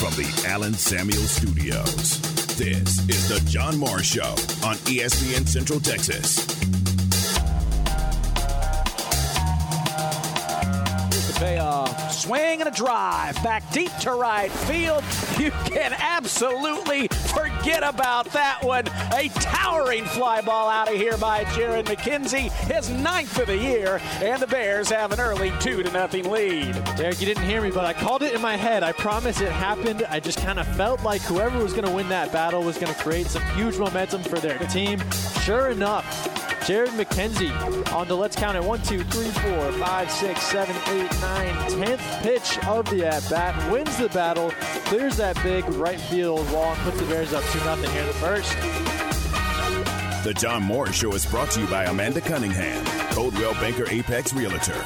from the Allen Samuel Studios. This is the John Morris Show on ESPN Central Texas. Payoff. Swing and a drive back deep to right field. You can absolutely about that one. A towering fly ball out of here by Jared McKenzie, his ninth of the year, and the Bears have an early two to nothing lead. Derek, you didn't hear me, but I called it in my head. I promise it happened. I just kind of felt like whoever was going to win that battle was going to create some huge momentum for their team. Sure enough, Jared McKenzie on the let's count it. One, two, three, four, five, six, seven, eight, nine, tenth pitch of the at bat wins the battle, clears that big right field wall, and puts the Bears up two nothing here in the first. The John Morris Show is brought to you by Amanda Cunningham, Coldwell Banker Apex Realtor,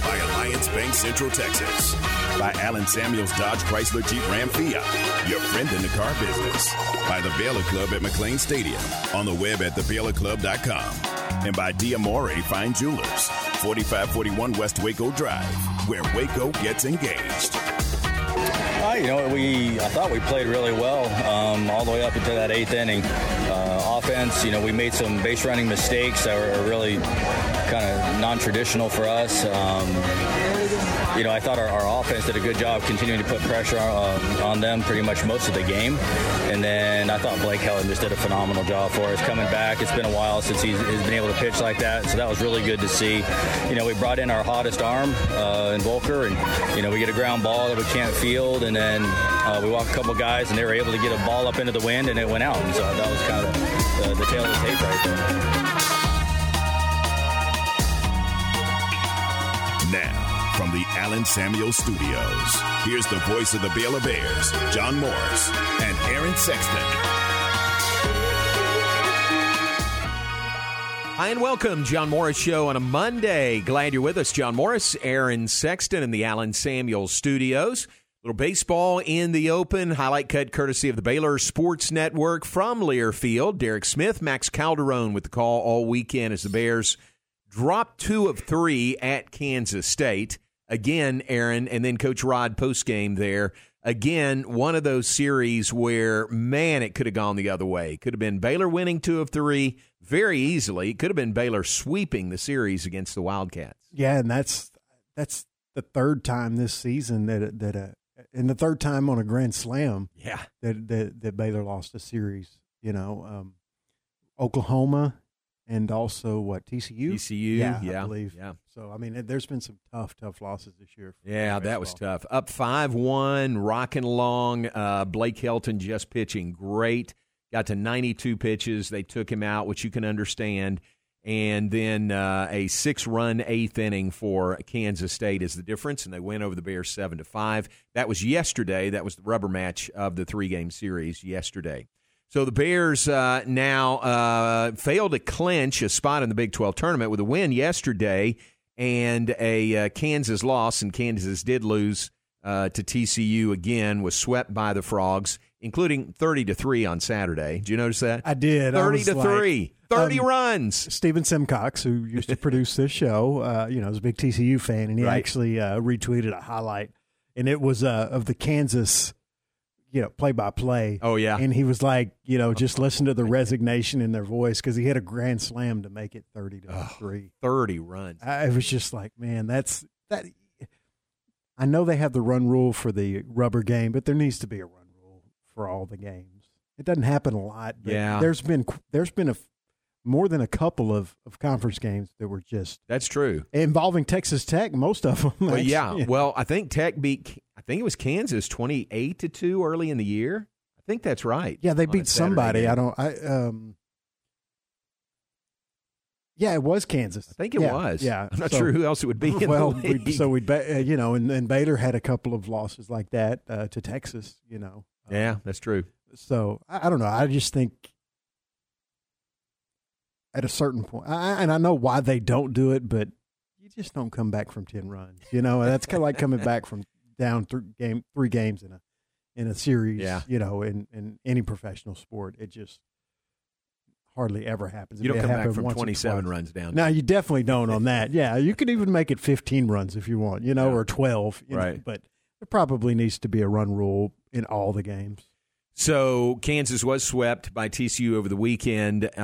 by Alliance Bank Central Texas, by Allen Samuels Dodge Chrysler Jeep Ram Fiat, your friend in the car business, by the Baylor Club at McLane Stadium, on the web at thebaylorclub.com and by Diamore Fine Jewelers, 4541 West Waco Drive, where Waco gets engaged. Uh, you know, we I thought we played really well um, all the way up into that eighth inning. Uh, offense, you know, we made some base running mistakes that were really kind of non-traditional for us. Um, you know, I thought our, our, offense did a good job continuing to put pressure on, on, them pretty much most of the game. And then I thought Blake Helton just did a phenomenal job for us coming back. It's been a while since he's, he's been able to pitch like that, so that was really good to see. You know, we brought in our hottest arm uh, in Volker, and you know, we get a ground ball that we can't field, and then uh, we walk a couple guys, and they were able to get a ball up into the wind, and it went out. And so that was kind of the, the tail of the tape right there. From the Allen Samuel Studios. Here's the voice of the Baylor Bears, John Morris and Aaron Sexton. Hi and welcome, John Morris Show on a Monday. Glad you're with us, John Morris, Aaron Sexton in the Allen Samuel Studios. Little baseball in the open. Highlight cut courtesy of the Baylor Sports Network from Learfield. Derek Smith, Max Calderone with the call all weekend as the Bears dropped two of three at Kansas State again, Aaron, and then Coach Rod post game there. Again, one of those series where, man, it could have gone the other way. Could have been Baylor winning two of three very easily. It could have been Baylor sweeping the series against the Wildcats. Yeah, and that's that's the third time this season that that uh, and the third time on a grand slam. Yeah, that that, that Baylor lost a series. You know, um, Oklahoma and also what TCU? TCU, yeah, yeah, I believe. Yeah. So I mean, there's been some tough, tough losses this year. Yeah, that was tough. Up five one, rocking along. Uh, Blake Helton just pitching great. Got to 92 pitches. They took him out, which you can understand. And then uh, a six-run eighth inning for Kansas State is the difference, and they win over the Bears seven to five. That was yesterday. That was the rubber match of the three-game series yesterday. So the Bears uh, now uh, failed to clinch a spot in the Big 12 tournament with a win yesterday and a uh, Kansas loss, and Kansas did lose uh, to TCU again, was swept by the Frogs, including 30 to 3 on Saturday. Did you notice that? I did. 30 I to like, 3. 30 um, runs. Stephen Simcox, who used to produce this show, uh, you know, is a big TCU fan, and he right. actually uh, retweeted a highlight, and it was of the Kansas you know, play by play. Oh yeah, and he was like, you know, just listen to the resignation in their voice because he had a grand slam to make it thirty to oh, three. Thirty runs. I was just like, man, that's that. I know they have the run rule for the rubber game, but there needs to be a run rule for all the games. It doesn't happen a lot. yeah, there's been there's been a more than a couple of, of conference games that were just that's true involving Texas Tech. Most of them. Well, yeah. yeah. Well, I think Tech beat. I think it was Kansas twenty eight to two early in the year. I think that's right. Yeah, they beat somebody. Game. I don't. I um. Yeah, it was Kansas. I think it yeah, was. Yeah, I'm not so, sure who else it would be. well, we, so we, uh, you know, and, and Baylor had a couple of losses like that uh, to Texas. You know. Yeah, um, that's true. So I, I don't know. I just think at a certain point, I, and I know why they don't do it, but you just don't come back from ten runs. You know, that's kind of like coming back from down three game three games in a in a series. Yeah. you know, in in any professional sport, it just hardly ever happens. You don't come back from twenty seven runs down. No, you definitely don't on that. Yeah, you could even make it fifteen runs if you want. You know, yeah. or twelve. right, know, but there probably needs to be a run rule in all the games. So Kansas was swept by TCU over the weekend, uh,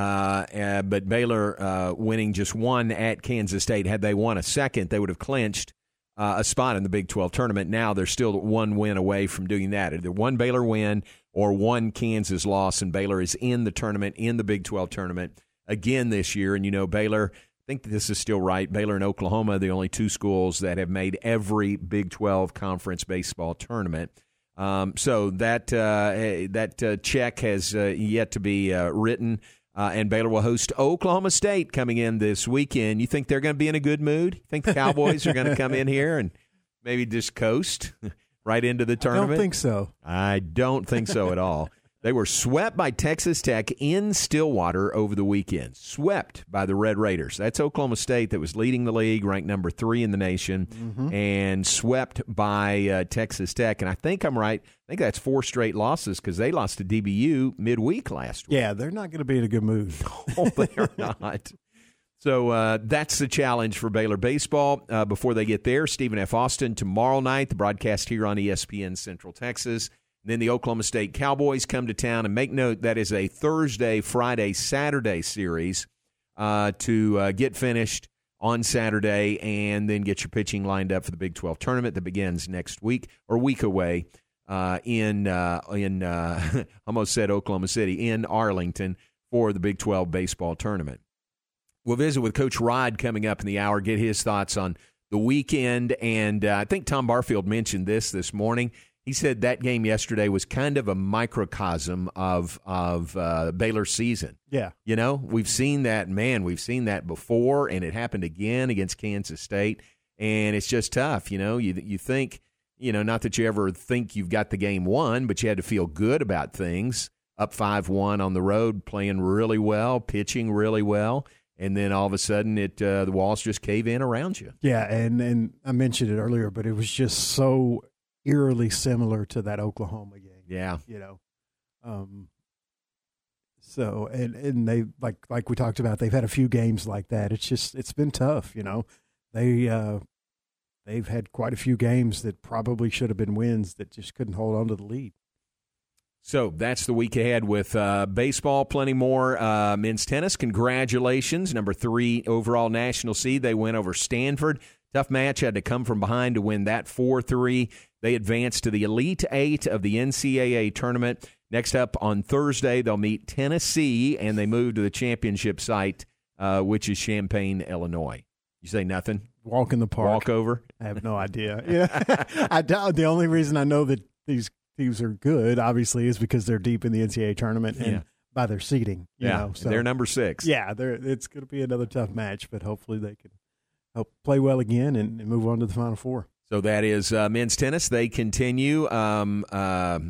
uh, but Baylor uh, winning just one at Kansas State. Had they won a second, they would have clinched uh, a spot in the Big 12 tournament. Now they're still one win away from doing that. Either one Baylor win or one Kansas loss, and Baylor is in the tournament, in the Big 12 tournament again this year. And you know, Baylor, I think this is still right. Baylor and Oklahoma, the only two schools that have made every Big 12 conference baseball tournament. Um, so that uh, eh, that uh, check has uh, yet to be uh, written, uh, and Baylor will host Oklahoma State coming in this weekend. You think they're going to be in a good mood? You think the Cowboys are going to come in here and maybe just coast right into the tournament? I don't think so. I don't think so at all. They were swept by Texas Tech in Stillwater over the weekend. Swept by the Red Raiders. That's Oklahoma State that was leading the league, ranked number three in the nation, mm-hmm. and swept by uh, Texas Tech. And I think I'm right. I think that's four straight losses because they lost to DBU midweek last week. Yeah, they're not going to be in a good mood. no, they're not. So uh, that's the challenge for Baylor baseball. Uh, before they get there, Stephen F. Austin tomorrow night, the broadcast here on ESPN Central Texas. Then the Oklahoma State Cowboys come to town, and make note that is a Thursday, Friday, Saturday series uh, to uh, get finished on Saturday, and then get your pitching lined up for the Big 12 tournament that begins next week or week away uh, in uh, in uh, almost said Oklahoma City in Arlington for the Big 12 baseball tournament. We'll visit with Coach Rod coming up in the hour, get his thoughts on the weekend, and uh, I think Tom Barfield mentioned this this morning he said that game yesterday was kind of a microcosm of of uh, Baylor's season. Yeah, you know, we've seen that. Man, we've seen that before, and it happened again against Kansas State, and it's just tough. You know, you you think, you know, not that you ever think you've got the game won, but you had to feel good about things. Up five one on the road, playing really well, pitching really well and then all of a sudden it uh, the walls just cave in around you. Yeah, and and I mentioned it earlier, but it was just so eerily similar to that Oklahoma game. Yeah, you know. Um, so and and they like like we talked about, they've had a few games like that. It's just it's been tough, you know. They uh, they've had quite a few games that probably should have been wins that just couldn't hold on to the lead. So that's the week ahead with uh, baseball, plenty more. Uh, men's tennis, congratulations. Number three overall national seed. They went over Stanford. Tough match, had to come from behind to win that 4 3. They advance to the Elite Eight of the NCAA tournament. Next up on Thursday, they'll meet Tennessee, and they move to the championship site, uh, which is Champaign, Illinois. You say nothing? Walk in the park. Walk over? I have no idea. Yeah, I doubt the only reason I know that these teams are good, obviously, is because they're deep in the NCAA tournament and yeah. by their seeding. yeah, know, so. they're number six. Yeah, they're, it's going to be another tough match, but hopefully they can help play well again and, and move on to the Final Four. So that is uh, men's tennis. They continue. Um, uh,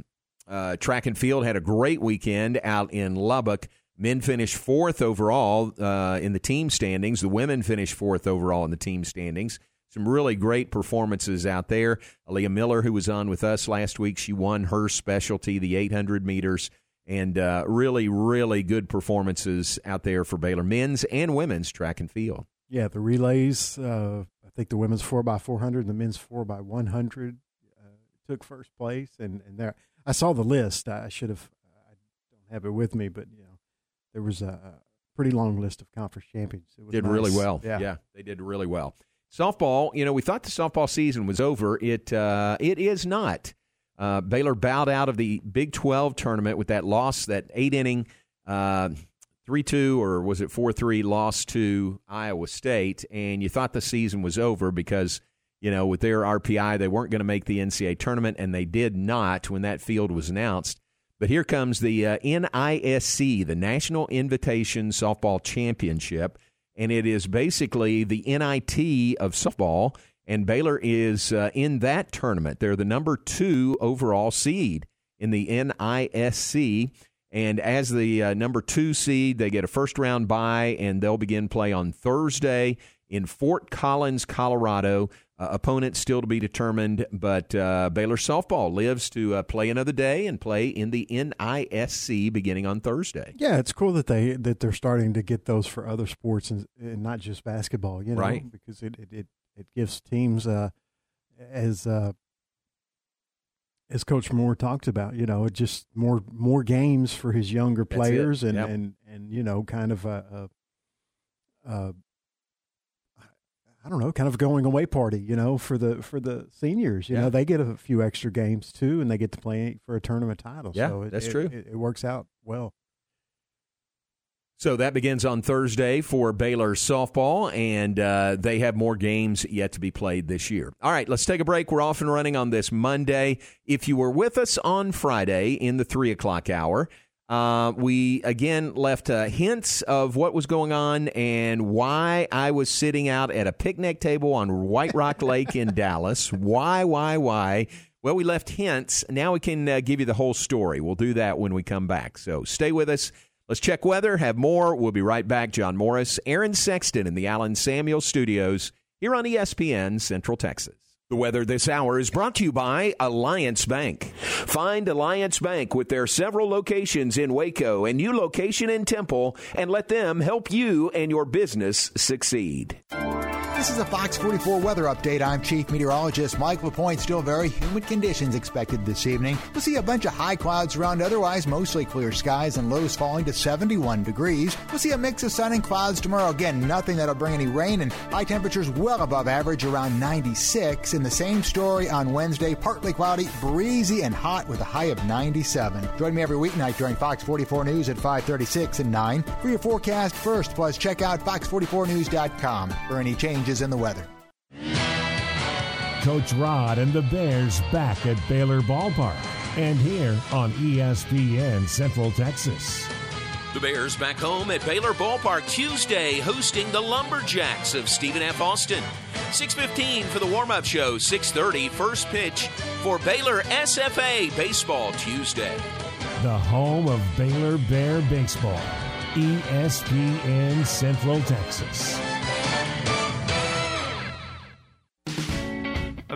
uh, track and field had a great weekend out in Lubbock. Men finished fourth overall uh, in the team standings. The women finished fourth overall in the team standings. Some really great performances out there. Aaliyah Miller, who was on with us last week, she won her specialty, the 800 meters, and uh, really, really good performances out there for Baylor men's and women's track and field. Yeah, the relays. Uh, think the women's four by four hundred, the men's four by one hundred uh, took first place, and and there I saw the list. I should have. I don't have it with me, but you know, there was a pretty long list of conference champions. Did nice. really well. Yeah. yeah, they did really well. Softball. You know, we thought the softball season was over. It uh, it is not. Uh, Baylor bowed out of the Big Twelve tournament with that loss, that eight inning. Uh, 3 2 or was it 4 3 loss to Iowa State. And you thought the season was over because, you know, with their RPI, they weren't going to make the NCAA tournament, and they did not when that field was announced. But here comes the uh, NISC, the National Invitation Softball Championship. And it is basically the NIT of softball. And Baylor is uh, in that tournament. They're the number two overall seed in the NISC. And as the uh, number two seed, they get a first round bye, and they'll begin play on Thursday in Fort Collins, Colorado. Uh, opponent still to be determined, but uh, Baylor softball lives to uh, play another day and play in the NISC beginning on Thursday. Yeah, it's cool that they that they're starting to get those for other sports and, and not just basketball. You know, right? Because it it, it, it gives teams uh, as uh, as Coach Moore talked about, you know, just more more games for his younger players, and, Yep. and and you know, kind of a, a, a I don't know, kind of a going away party, you know, for the for the seniors. You Yeah. know, they get a few extra games too, and they get to play for a tournament title. Yeah, so it, that's it- true. It, it works out well. So that begins on Thursday for Baylor softball, and uh, they have more games yet to be played this year. All right, let's take a break. We're off and running on this Monday. If you were with us on Friday in the three o'clock hour, uh, we again left uh, hints of what was going on and why I was sitting out at a picnic table on White Rock Lake in Dallas. Why, why, why? Well, we left hints. Now we can uh, give you the whole story. We'll do that when we come back. So stay with us. Let's check weather, have more. We'll be right back. John Morris, Aaron Sexton in the Allen Samuel studios here on ESPN Central Texas. The weather this hour is brought to you by Alliance Bank. Find Alliance Bank with their several locations in Waco and new location in Temple and let them help you and your business succeed. This is a Fox 44 weather update. I'm Chief Meteorologist Mike LaPointe. Still very humid conditions expected this evening. We'll see a bunch of high clouds around, otherwise mostly clear skies and lows falling to 71 degrees. We'll see a mix of sun and clouds tomorrow. Again, nothing that'll bring any rain and high temperatures well above average around 96. In the same story on Wednesday, partly cloudy, breezy, and hot with a high of 97. Join me every weeknight during Fox 44 News at 536 and 9 for your forecast first. Plus, check out fox44news.com for any changes in the weather. Coach Rod and the Bears back at Baylor Ballpark and here on ESPN Central Texas. The Bears back home at Baylor Ballpark Tuesday, hosting the Lumberjacks of Stephen F. Austin. 6:15 for the warm-up show. 6:30 first pitch for Baylor SFA Baseball Tuesday. The home of Baylor Bear Baseball, ESPN Central Texas.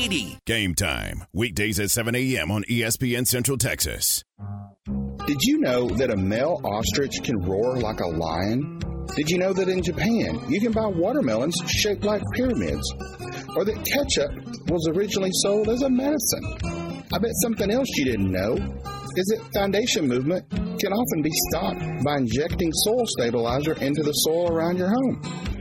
8080. Game time. Weekdays at 7 a.m. on ESPN Central Texas. Did you know that a male ostrich can roar like a lion? Did you know that in Japan you can buy watermelons shaped like pyramids? Or that ketchup was originally sold as a medicine? I bet something else you didn't know is that foundation movement can often be stopped by injecting soil stabilizer into the soil around your home.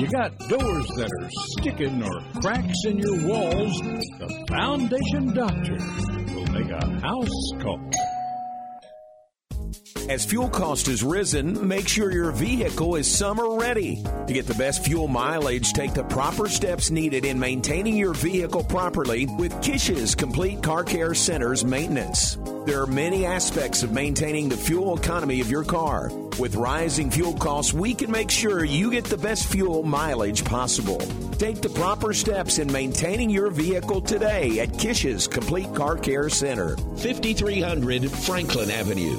You got doors that are sticking or cracks in your walls? The Foundation Doctor will make a house call. As fuel cost has risen, make sure your vehicle is summer ready. To get the best fuel mileage, take the proper steps needed in maintaining your vehicle properly with Kish's Complete Car Care Center's maintenance. There are many aspects of maintaining the fuel economy of your car. With rising fuel costs, we can make sure you get the best fuel mileage possible. Take the proper steps in maintaining your vehicle today at Kish's Complete Car Care Center, 5300 Franklin Avenue.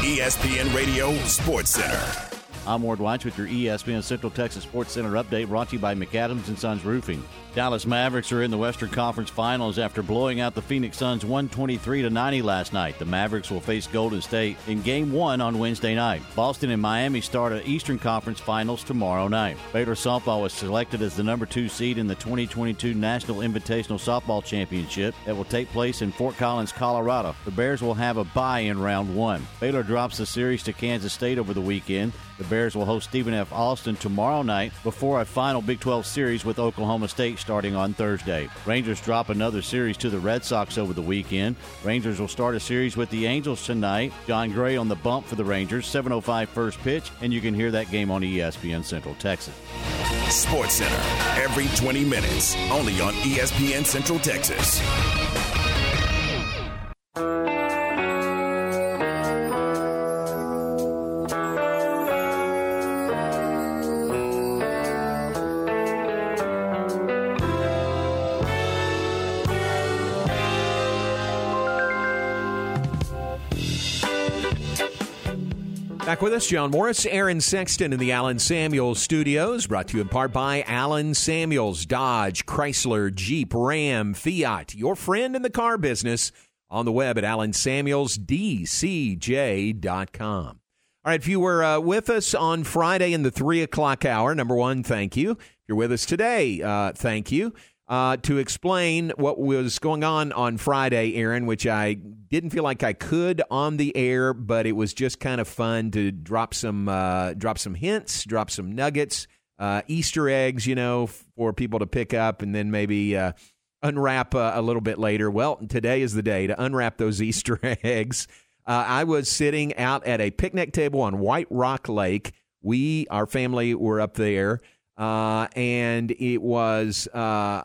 ESPN Radio Sports Center. I'm Ward Weitz with your ESPN Central Texas Sports Center update brought to you by McAdams and Sons Roofing. Dallas Mavericks are in the Western Conference Finals after blowing out the Phoenix Suns 123 to 90 last night. The Mavericks will face Golden State in Game 1 on Wednesday night. Boston and Miami start at Eastern Conference Finals tomorrow night. Baylor softball was selected as the number 2 seed in the 2022 National Invitational Softball Championship that will take place in Fort Collins, Colorado. The Bears will have a bye in round 1. Baylor drops the series to Kansas State over the weekend. The Bears will host Stephen F. Austin tomorrow night before a final Big 12 series with Oklahoma State starting on Thursday. Rangers drop another series to the Red Sox over the weekend. Rangers will start a series with the Angels tonight. Jon Gray on the bump for the Rangers, 7:05 first pitch, and you can hear that game on ESPN Central Texas. Sports Center every 20 minutes, only on ESPN Central Texas. With us, John Morris, Aaron Sexton in the Allen Samuels studios, brought to you in part by Allen Samuels, Dodge, Chrysler, Jeep, Ram, Fiat, your friend in the car business, on the web at allensamuelsdcj.com. All right, if you were uh, with us on Friday in the 3 o'clock hour, number one, thank you. If you're with us today, uh, thank you uh, to explain what was going on on Friday, Aaron, which I didn't feel like I could on the air, but it was just kind of fun to drop some uh, drop some hints, drop some nuggets, uh, Easter eggs, you know, for people to pick up, and then maybe uh, unwrap uh, a little bit later. Well, today is the day to unwrap those Easter eggs. Uh, I was sitting out at a picnic table on White Rock Lake. We, our family, were up there. Uh, and it was uh,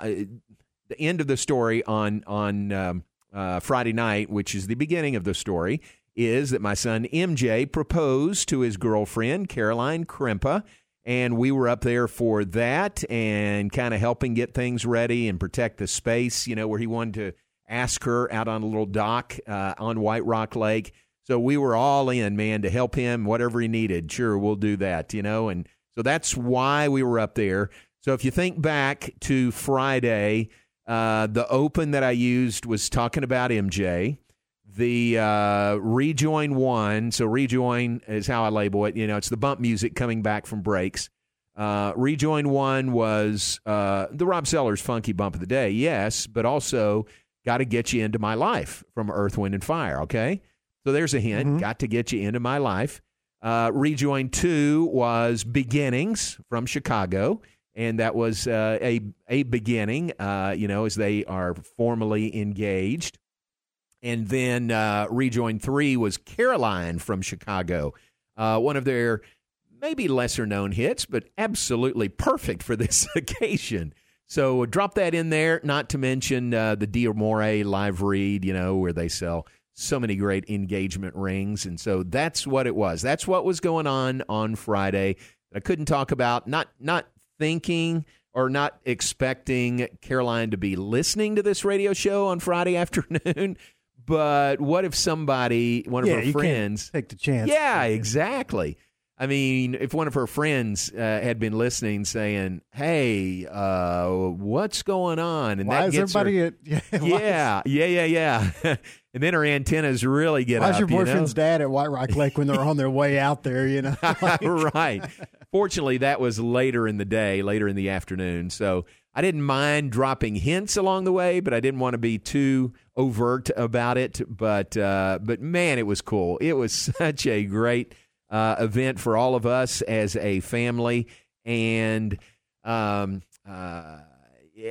the end of the story on on um, uh, Friday night, which is the beginning of the story, is that my son MJ proposed to his girlfriend Caroline Krempa, and we were up there for that and kind of helping get things ready and protect the space, you know, where he wanted to ask her out on a little dock uh, on White Rock Lake. So we were all in, man, to help him, whatever he needed. Sure, we'll do that, you know, and so that's why we were up there. So if you think back to Friday, uh, the open that I used was talking about MJ. The uh, rejoin one, so rejoin is how I label it. You know, it's the bump music coming back from breaks. Uh, rejoin one was uh, the Rob Sellers funky bump of the day, yes, but also got to get you into my life from Earth, Wind, and Fire. Okay, so there's a hint. Mm-hmm. Got to get you into my life. Uh, rejoin two was Beginnings from Chicago, and that was uh, a a beginning. Uh, you know, as they are formally engaged. And then uh, rejoin three was Caroline from Chicago, uh, one of their maybe lesser known hits, but absolutely perfect for this occasion. So drop that in there. Not to mention uh, the D'Amore live read, you know, where they sell so many great engagement rings. And so that's what it was. That's what was going on on Friday. I couldn't talk about not not thinking or not expecting Caroline to be listening to this radio show on Friday afternoon. But what if somebody, one of yeah, her friends, take the chance? Yeah, exactly. I mean, if one of her friends uh, had been listening, saying, "Hey, uh, what's going on?" and Why that gets everybody her, at, yeah, yeah, yeah, yeah, yeah. and then her antennas really get Why's up. your boyfriend's you know? dad at White Rock Lake when they're on their way out there? You know, right. Fortunately, that was later in the day, later in the afternoon, so I didn't mind dropping hints along the way, but I didn't want to be too overt about it. But uh, but man, it was cool. It was such a great uh, event for all of us as a family, and um, uh,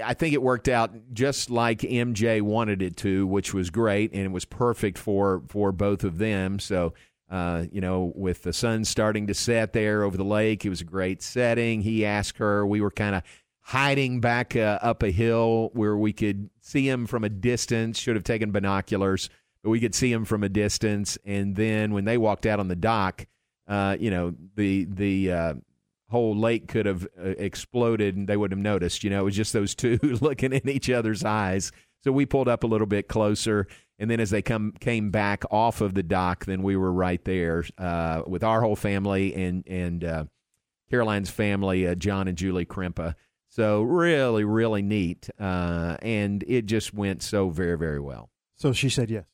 I think it worked out just like MJ wanted it to, which was great, and it was perfect for for both of them. So. Uh, you know, with the sun starting to set there over the lake, it was a great setting. He asked her. We were kind of hiding back uh, up a hill where we could see him from a distance. Should have taken binoculars, but we could see him from a distance. And then when they walked out on the dock, uh, you know, the the uh, whole lake could have uh, exploded and they wouldn't have noticed. You know, it was just those two looking in each other's eyes. So we pulled up a little bit closer, and then as they come came back off of the dock, then we were right there uh, with our whole family and and uh, Caroline's family, uh, John and Julie Krimpa. So really, really neat, uh, and it just went so very, very well. So she said yes.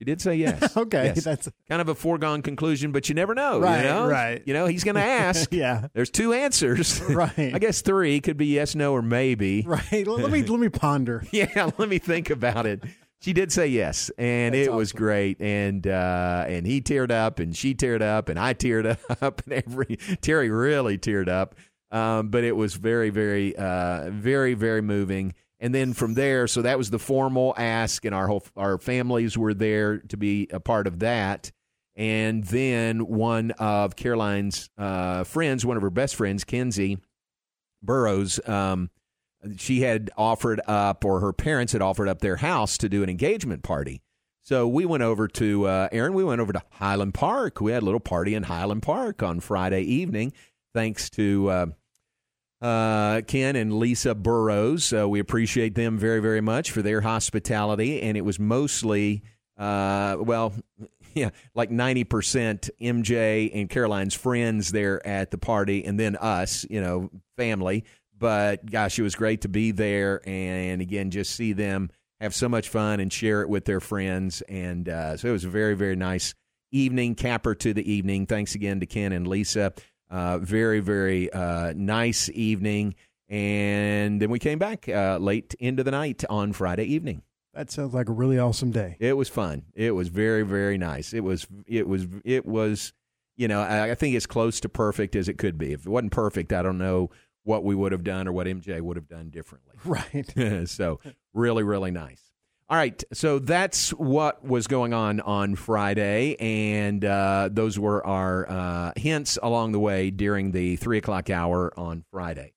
She did say yes. okay, Yes. that's kind of a foregone conclusion, but you never know. Right, you know? right. You know, he's going to ask. yeah, There's two answers. right. I guess three could be yes, no, or maybe. Right. Let me let me ponder. yeah, let me think about it. She did say yes, and That's it was great. And uh, and he teared up, and she teared up, and I teared up, and every Terry really teared up. Um, but it was very, very, uh, very, very moving. And then from there, so that was the formal ask, and our whole our families were there to be a part of that. And then one of Caroline's uh, friends, one of her best friends, Kenzie Burrows, um, she had offered up, or her parents had offered up their house to do an engagement party. So we went over to uh, Aaron. We went over to Highland Park. We had a little party in Highland Park on Friday evening, thanks to uh, uh, Ken and Lisa Burrows. Uh, we appreciate them very, very much for their hospitality. And it was mostly, uh, well, yeah, like 90% MJ and Caroline's friends there at the party, and then us, you know, family. But gosh, it was great to be there and again, just see them have so much fun and share it with their friends. And uh, so it was a very, very nice evening, capper to the evening. Thanks again to Ken and Lisa. Uh, very, very uh, nice evening. And then we came back uh, late into the night on Friday evening. That sounds like a really awesome day. It was fun. It was very, very nice. It was, it was, it was, you know, I, I think it's close to perfect as it could be. If it wasn't perfect, I don't know what we would have done or what MJ would have done differently. Right. so really, really nice. All right, so that's what was going on on Friday, and uh, those were our uh, hints along the way during the three o'clock hour on Friday.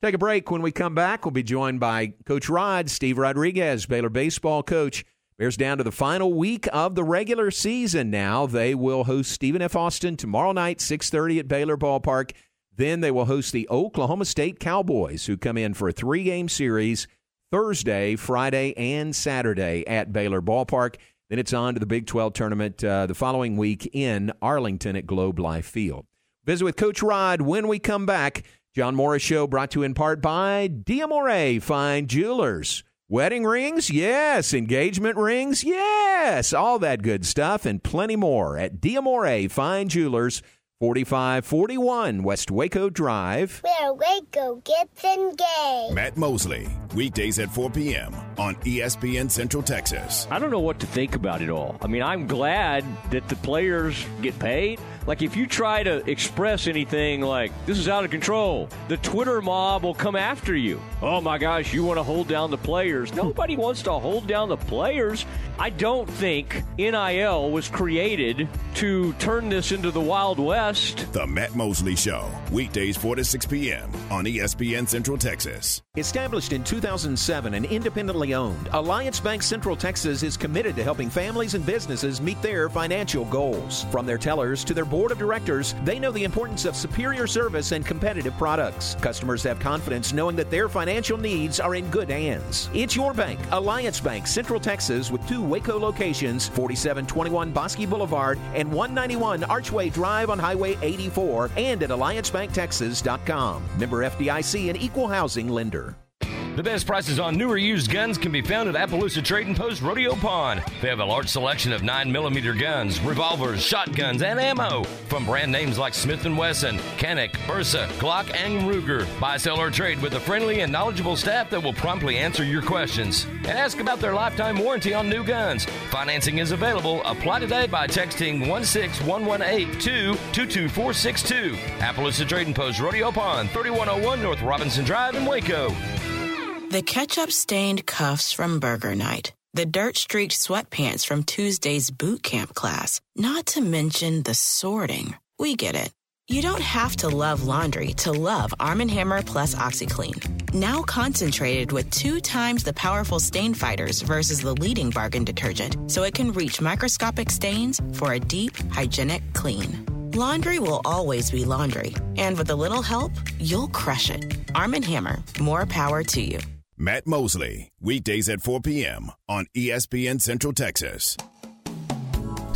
Let's take a break. When we come back, we'll be joined by Coach Rod, Steve Rodriguez, Baylor baseball coach. Bears down to the final week of the regular season now. They will host Stephen F. Austin tomorrow night, 6.30 at Baylor Ballpark. Then they will host the Oklahoma State Cowboys, who come in for a three game series Thursday, Friday, and Saturday at Baylor Ballpark. Then it's on to the Big 12 tournament uh, the following week in Arlington at Globe Life Field. Visit with Coach Rod when we come back. John Morris Show brought to you in part by Diamore Fine Jewelers. Wedding rings? Yes. Engagement rings? Yes. All that good stuff and plenty more at Diamore Fine Jewelers. 4541 West Waco Drive. Where Waco gets engaged. Matt Mosley, weekdays at 4 p.m. on ESPN Central Texas. I don't know what to think about it all. I mean, I'm glad that the players get paid. Like, if you try to express anything like, this is out of control, the Twitter mob will come after you. Oh my gosh, you want to hold down the players. Nobody wants to hold down the players. I don't think NIL was created to turn this into the Wild West. The Matt Mosley Show, weekdays 4 to 6 p.m. on ESPN Central Texas. Established in 2007 and independently owned, Alliance Bank Central Texas is committed to helping families and businesses meet their financial goals. From their tellers to their board of directors, they know the importance of superior service and competitive products. Customers have confidence knowing that their financial needs are in good hands. It's your bank, Alliance Bank Central Texas, with two Waco locations 4721 Bosque Boulevard and 191 Archway Drive on Highway 84 and at AllianceBankTexas.com. Member FDIC and equal housing lender. The best prices on newer used guns can be found at Appaloosa Trading Post Rodeo Pawn. They have a large selection of 9mm guns, revolvers, shotguns, and ammo from brand names like Smith & Wesson, Kennick, Bersa, Glock, and Ruger. Buy, sell, or trade with a friendly and knowledgeable staff that will promptly answer your questions. And ask about their lifetime warranty on new guns. Financing is available. Apply today by texting 16118 to 22462. Appaloosa Trading Post Rodeo Pawn, 3101 North Robinson Drive in Waco. The ketchup stained cuffs from Burger Night. The dirt streaked sweatpants from Tuesday's boot camp class. Not to mention the sorting. We get it. You don't have to love laundry to love Arm & Hammer Plus OxiClean. Now concentrated with two times the powerful stain fighters versus the leading bargain detergent, so it can reach microscopic stains for a deep, hygienic clean. Laundry will always be laundry, and with a little help, you'll crush it. Arm & Hammer, more power to you. Matt Mosley, weekdays at 4 p.m. on ESPN Central Texas.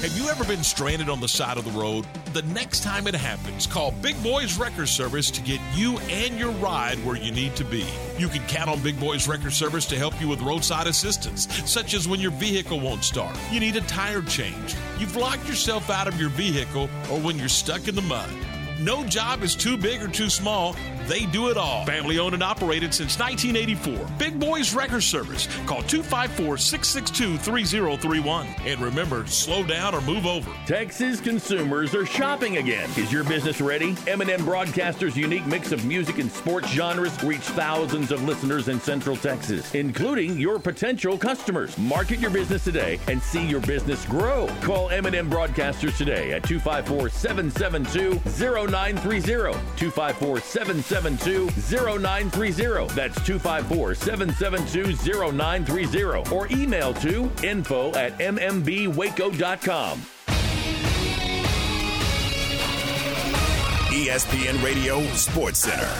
Have you ever been stranded on the side of the road? The next time it happens, call Big Boys Wrecker Service to get you and your ride where you need to be. You can count on Big Boys Wrecker Service to help you with roadside assistance, such as when your vehicle won't start, you need a tire change, you've locked yourself out of your vehicle, or when you're stuck in the mud. No job is too big or too small. They do it all. Family owned and operated since 1984. Big Boys Wrecker Service. Call 254 662 3031. And remember, slow down or move over. Texas consumers are shopping again. Is your business ready? M&M Broadcasters' unique mix of music and sports genres reach thousands of listeners in Central Texas, including your potential customers. Market your business today and see your business grow. Call M&M Broadcasters today at 254-772-0930. 254-772-0930. That's 254-772-0930. Or email to info at mmbwaco.com. ESPN Radio Sports Center.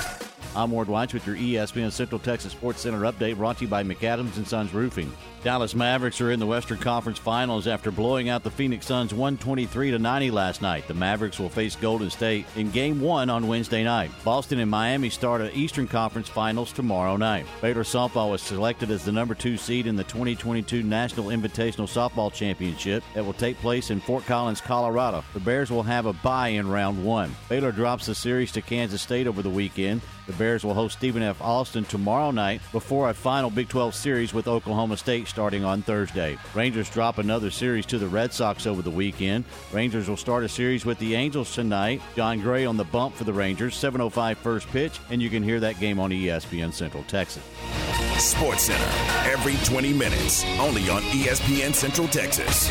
I'm Ward Weitz with your ESPN Central Texas Sports Center update brought to you by McAdams and Sons Roofing. Dallas Mavericks are in the Western Conference Finals after blowing out the Phoenix Suns 123 to 90 last night. The Mavericks will face Golden State in Game 1 on Wednesday night. Boston and Miami start at Eastern Conference Finals tomorrow night. Baylor softball was selected as the number 2 seed in the 2022 National Invitational Softball Championship that will take place in Fort Collins, Colorado. The Bears will have a bye in round 1. Baylor drops the series to Kansas State over the weekend. The Bears will host Stephen F. Austin tomorrow night before a final Big 12 series with Oklahoma State starting on Thursday. Rangers drop another series to the Red Sox over the weekend. Rangers will start a series with the Angels tonight. Jon Gray on the bump for the Rangers, 7:05 first pitch, and you can hear that game on ESPN Central Texas. Sports Center every 20 minutes, only on ESPN Central Texas.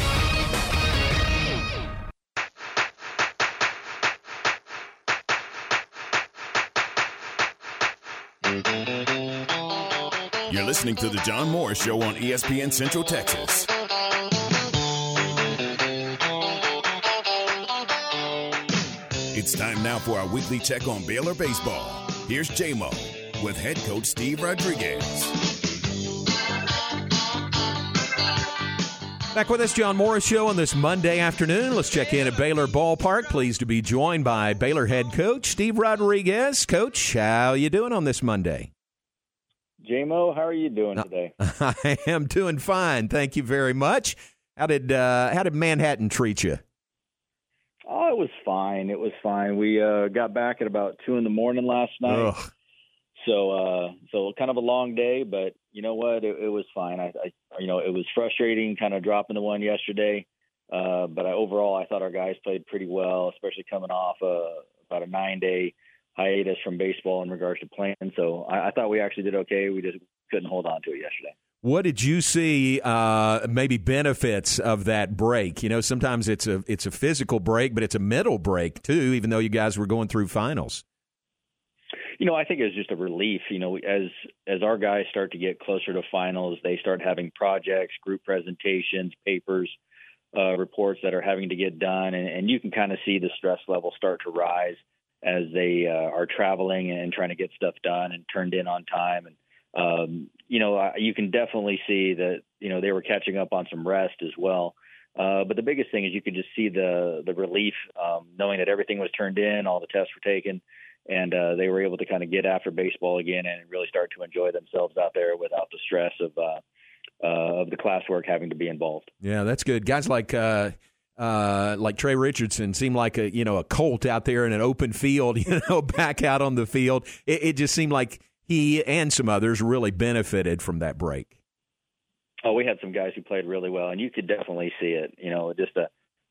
Mm-hmm. You're listening to the John Morris Show on ESPN Central Texas. It's time now for our weekly check on Baylor baseball. Here's J-Mo with head coach Steve Rodriguez. Back with us, John Morris Show on this Monday afternoon. Let's check in at Baylor Ballpark. Pleased to be joined by Baylor head coach Steve Rodriguez. Coach, how you doing on this Monday? JMO, how are you doing today? I am doing fine. Thank you very much. How did uh, how did Manhattan treat you? Oh, it was fine. It was fine. We uh, got back at about two in the morning last night. Ugh. So, uh, so kind of a long day, but you know what? It, it was fine. I, I, you know, it was frustrating, kind of dropping the one yesterday. Uh, but I, overall, I thought our guys played pretty well, especially coming off uh, about a nine day hiatus from baseball in regards to playing. So I, I thought we actually did okay. We just couldn't hold on to it yesterday. What did you see? Uh, maybe benefits of that break. You know, sometimes it's a it's a physical break, but it's a mental break too. Even though you guys were going through finals. You know, I think it's just a relief. You know, as as our guys start to get closer to finals, they start having projects, group presentations, papers, uh, reports that are having to get done, and, and you can kind of see the stress level start to rise as they uh, are traveling and trying to get stuff done and turned in on time. And um, you know, you can definitely see that you know they were catching up on some rest as well. Uh, but the biggest thing is you could just see the the relief, um, knowing that everything was turned in, all the tests were taken, and uh, they were able to kind of get after baseball again and really start to enjoy themselves out there without the stress of uh, uh, of the classwork having to be involved. Yeah, that's good. Guys like uh, uh, like Trey Richardson seemed like a you know a colt out there in an open field. You know, back out on the field. It, it just seemed like he and some others really benefited from that break. Oh, we had some guys who played really well, and you could definitely see it. You know, just a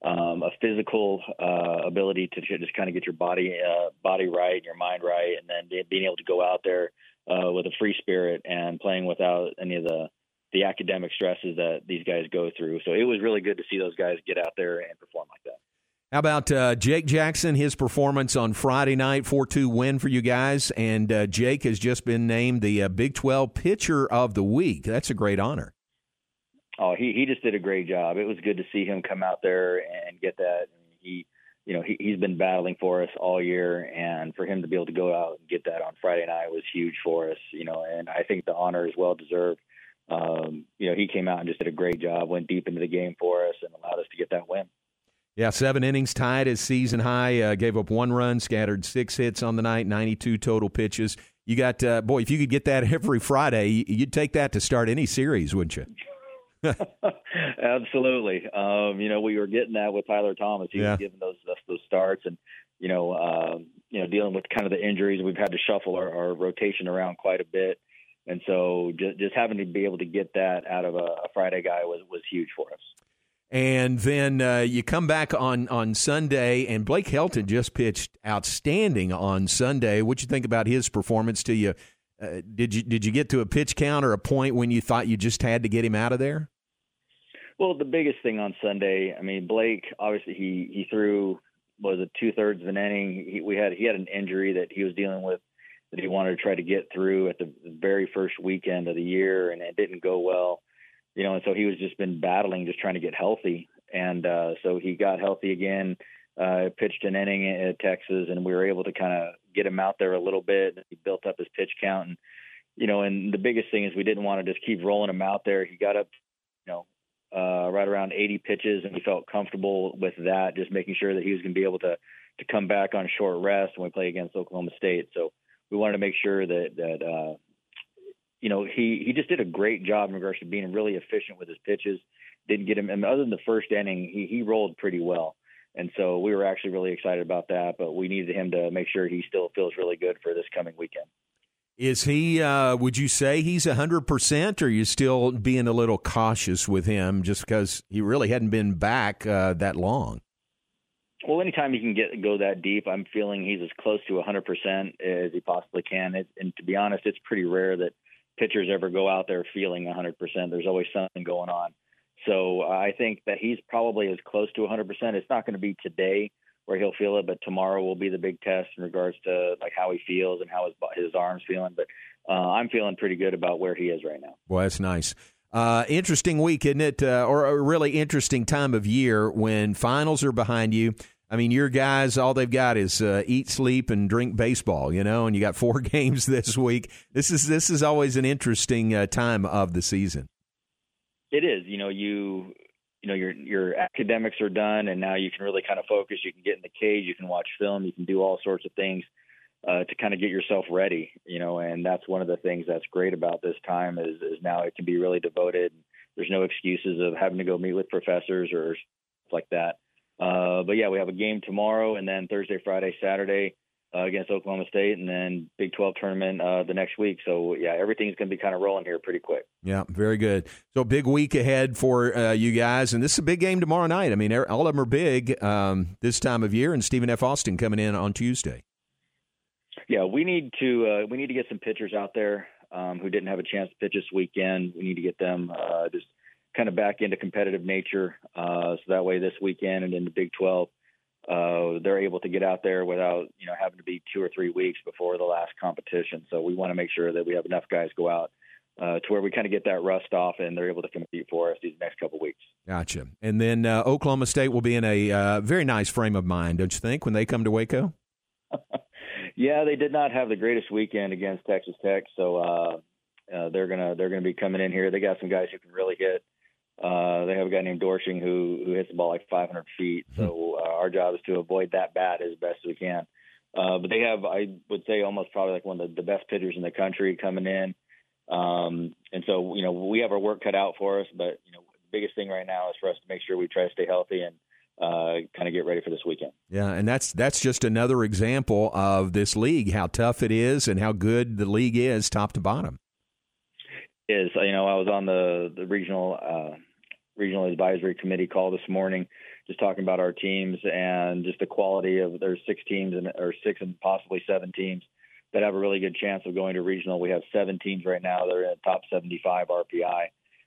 um, a physical uh, ability to just kind of get your body uh, body right, and your mind right, and then being able to go out there uh, with a free spirit and playing without any of the the academic stresses that these guys go through. So it was really good to see those guys get out there and perform like that. How about uh, Jake Jackson? His performance on Friday night, four-two win for you guys, and uh, Jake has just been named the uh, Big Twelve Pitcher of the Week. That's a great honor. Oh, he he just did a great job. It was good to see him come out there and get that. He, you know, he he's been battling for us all year, and for him to be able to go out and get that on Friday night was huge for us. You know, and I think the honor is well deserved. Um, you know, he came out and just did a great job, went deep into the game for us, and allowed us to get that win. Yeah, seven innings tied his season high. Uh, gave up one run, scattered six hits on the night, 92 total pitches. You got, uh, boy, if you could get that every Friday, you'd take that to start any series, wouldn't you? Absolutely. Um, you know, we were getting that with Tyler Thomas. He Yeah. was giving those those starts, and you know, um, you know, dealing with kind of the injuries. We've had to shuffle our, our rotation around quite a bit, and so just just having to be able to get that out of a, a Friday guy was was huge for us. And then uh, you come back on, on Sunday, and Blake Helton just pitched outstanding on Sunday. What do you think about his performance? To you, uh, did you did you get to a pitch count or a point when you thought you just had to get him out of there? Well, the biggest thing on Sunday, I mean, Blake obviously he he threw was it two thirds of an inning. He, we had he had an injury that he was dealing with that he wanted to try to get through at the very first weekend of the year, and it didn't go well. You know, and so he was just been battling, just trying to get healthy, and uh, so he got healthy again. Uh, pitched an inning at Texas, and we were able to kind of get him out there a little bit. He built up his pitch count, and you know, and the biggest thing is we didn't want to just keep rolling him out there. He got up, you know, uh, right around 80 pitches, and we felt comfortable with that. Just making sure that he was going to be able to to come back on short rest when we play against Oklahoma State. So we wanted to make sure that that uh, you know he he just did a great job in regards to being really efficient with his pitches. Didn't get him, and other than the first inning, he he rolled pretty well. And so we were actually really excited about that, but we needed him to make sure he still feels really good for this coming weekend. Is he? Uh, would you say he's hundred percent, or are you still being a little cautious with him just because he really hadn't been back uh, that long? Well, anytime he can get go that deep, I'm feeling he's as close to 100% as he possibly can. It, and to be honest, it's pretty rare that pitchers ever go out there feeling 100%. There's always something going on. So uh, I think that he's probably as close to 100%. It's not going to be today where he'll feel it, but tomorrow will be the big test in regards to like how he feels and how his his arms feeling. But uh, I'm feeling pretty good about where he is right now. Well, that's nice. Uh, interesting week, isn't it? Uh, or a really interesting time of year when finals are behind you. I mean, your guys, all they've got is uh, eat, sleep, and drink baseball. You know, and you got four games this week. This is this is always an interesting uh, time of the season. It is. You know, you you know your your academics are done, and now you can really kind of focus. You can get in the cage, you can watch film, you can do all sorts of things uh, to kind of get yourself ready. You know, and that's one of the things that's great about this time is is now it can be really devoted. There's no excuses of having to go meet with professors or stuff like that. Uh, but yeah, we have a game tomorrow, and then Thursday, Friday, Saturday uh, against Oklahoma State, and then Big 12 tournament uh, the next week. So yeah, everything's going to be kind of rolling here pretty quick. Yeah, very good. So big week ahead for uh, you guys, and this is a big game tomorrow night. I mean, all of them are big um, this time of year, and Stephen F. Austin coming in on Tuesday. Yeah, we need to uh, we need to get some pitchers out there um, who didn't have a chance to pitch this weekend. We need to get them uh, just kind of back into competitive nature, uh, so that way this weekend and in the Big 12, uh, they're able to get out there without you know having to be two or three weeks before the last competition. So we want to make sure that we have enough guys go out uh, to where we kind of get that rust off and they're able to compete for us these next couple weeks. Gotcha. And then uh, Oklahoma State will be in a uh, very nice frame of mind, don't you think, when they come to Waco? yeah, they did not have the greatest weekend against Texas Tech, so uh, uh, they're gonna they're gonna be coming in here. They got some guys who can really hit. Uh, they have a guy named Doersching who who hits the ball like 500 feet. So uh, our job is to avoid that bat as best as we can. Uh, but they have, I would say, almost probably like one of the, the best pitchers in the country coming in. Um, and so you know we have our work cut out for us. But you know the biggest thing right now is for us to make sure we try to stay healthy and uh, kind of get ready for this weekend. Yeah, and that's that's just another example of this league, how tough it is, and how good the league is, top to bottom. Is you know I was on the the regional uh, regional advisory committee call this morning, just talking about our teams and just the quality of there's six teams and or six and possibly seven teams that have a really good chance of going to regional. We have seven teams right now that are in the top 75 RPI,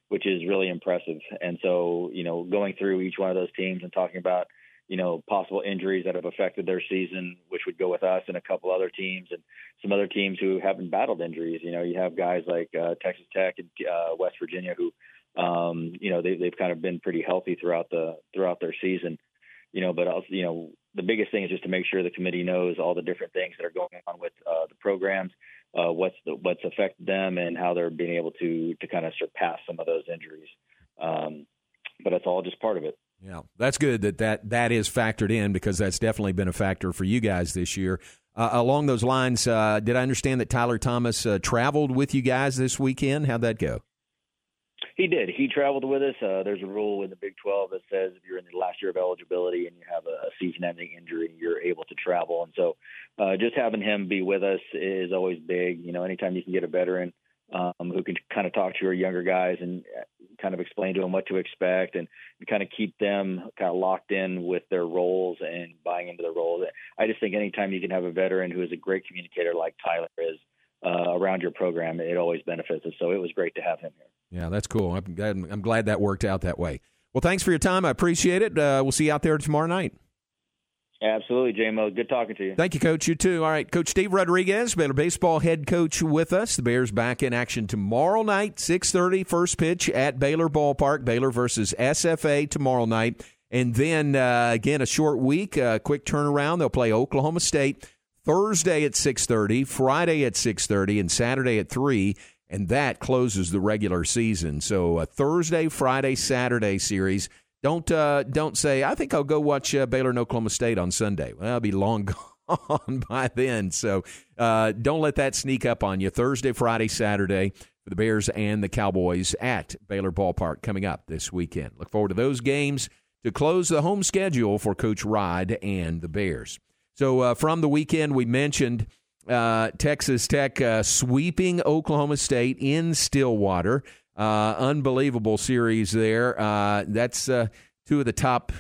which is really impressive. And so, you know, going through each one of those teams and talking about, you know, possible injuries that have affected their season, which would go with us and a couple other teams and some other teams who haven't battled injuries. You know, you have guys like uh, Texas Tech and uh, West Virginia who, um, you know, they, they've kind of been pretty healthy throughout the throughout their season. You know, but also, you know, the biggest thing is just to make sure the committee knows all the different things that are going on with uh, the programs, uh, what's the, what's affected them, and how they're being able to to kind of surpass some of those injuries. Um, but it's all just part of it. Yeah, that's good that that, that is factored in because that's definitely been a factor for you guys this year. Uh, along those lines, uh, did I understand that Tyler Thomas uh, traveled with you guys this weekend? How'd that go? He did. He traveled with us. Uh, there's a rule in the Big 12 that says if you're in the last year of eligibility and you have a, season-ending injury, you're able to travel. And so, uh, just having him be with us is always big. You know, anytime you can get a veteran um, who can kind of talk to your younger guys and uh, kind of explain to them what to expect and, kind of keep them kind of locked in with their roles and buying into their roles. I just think anytime you can have a veteran who is a great communicator like Tyler is uh, around your program, it always benefits us. So it was great to have him here. Yeah, that's cool. I'm glad, I'm glad that worked out that way. Well, thanks for your time. I appreciate it. Uh, we'll see you out there tomorrow night. Absolutely, JMO. Good talking to you. Thank you, Coach. You too. All right, Coach Steve Rodriguez, Baylor baseball head coach, with us. The Bears back in action tomorrow night, 6:30, first pitch at Baylor Ballpark. Baylor versus SFA tomorrow night, and then uh, again a short week, uh, quick turnaround. They'll play Oklahoma State Thursday at 6:30, Friday at 6:30, and Saturday at three. And that closes the regular season. So a Thursday, Friday, Saturday series don't uh, don't say I think I'll go watch uh, Baylor and Oklahoma State on Sunday. Well, I'll be long gone by then. So uh, don't let that sneak up on you. Thursday, Friday, Saturday for the Bears and the Cowboys at Baylor Ballpark coming up this weekend. Look forward to those games to close the home schedule for Coach Rod and the Bears. So uh, from the weekend, we mentioned uh, Texas Tech uh, sweeping Oklahoma State in Stillwater. Uh, unbelievable series there. Uh, that's uh, two of the top,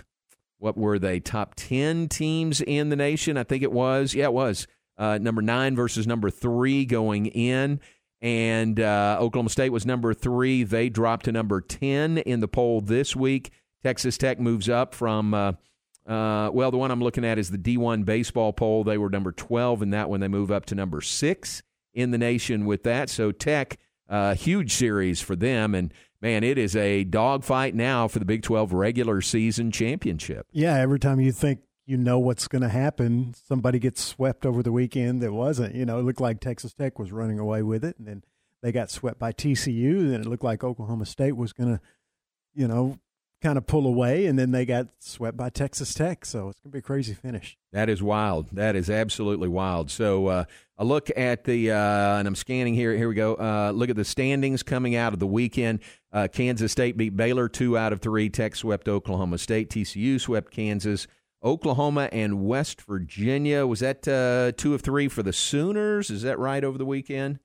what were they, top 10 teams in the nation? I think it was. Yeah, it was. Number nine versus number three going in. And Oklahoma State was number three. They dropped to number 10 in the poll this week. Texas Tech moves up from, uh, well, the one I'm looking at is the D1 baseball poll. They were number 12 in that one. They move up to number six in the nation with that. So Tech uh, huge series for them. And man, it is a dogfight now for the Big 12 regular season championship. Yeah, every time you think you know what's going to happen, somebody gets swept over the weekend that wasn't. You know, it looked like Texas Tech was running away with it, and then they got swept by TCU. Then it looked like Oklahoma State was going to, you know, kind of pull away, and then they got swept by Texas Tech. So it's going to be a crazy finish. That is wild. That is absolutely wild. So uh, a look at the, uh, and I'm scanning here. Here we go. Uh, look at the standings coming out of the weekend. Uh, Kansas State beat Baylor two out of three. Tech swept Oklahoma State. TCU swept Kansas. Oklahoma and West Virginia. Was that uh, two of three for the Sooners? Is that right over the weekend?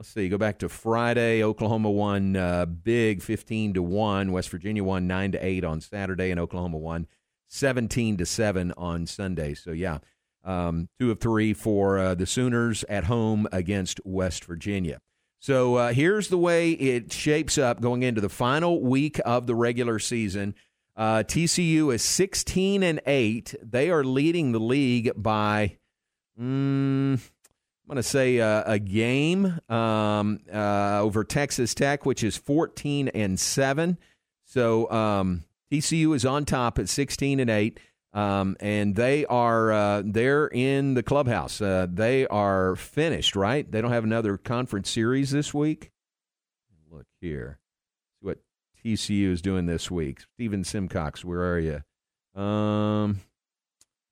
Let's see. Go back to Friday. Oklahoma won uh, big, fifteen to one. West Virginia won nine to eight on Saturday, and Oklahoma won seventeen to seven on Sunday. So yeah, um, two of three for uh, the Sooners at home against West Virginia. So uh, here's the way it shapes up going into the final week of the regular season. Uh, TCU is 16 and 8. They are leading the league by mm, I'm going to say uh, a game um, uh, over Texas Tech, which is 14 and seven. So um, TCU is on top at 16 and eight, um, and they are uh, they're in the clubhouse. Uh, they are finished, right? They don't have another conference series this week. Look here, see what TCU is doing this week. Stephen Simcox, where are you? Um,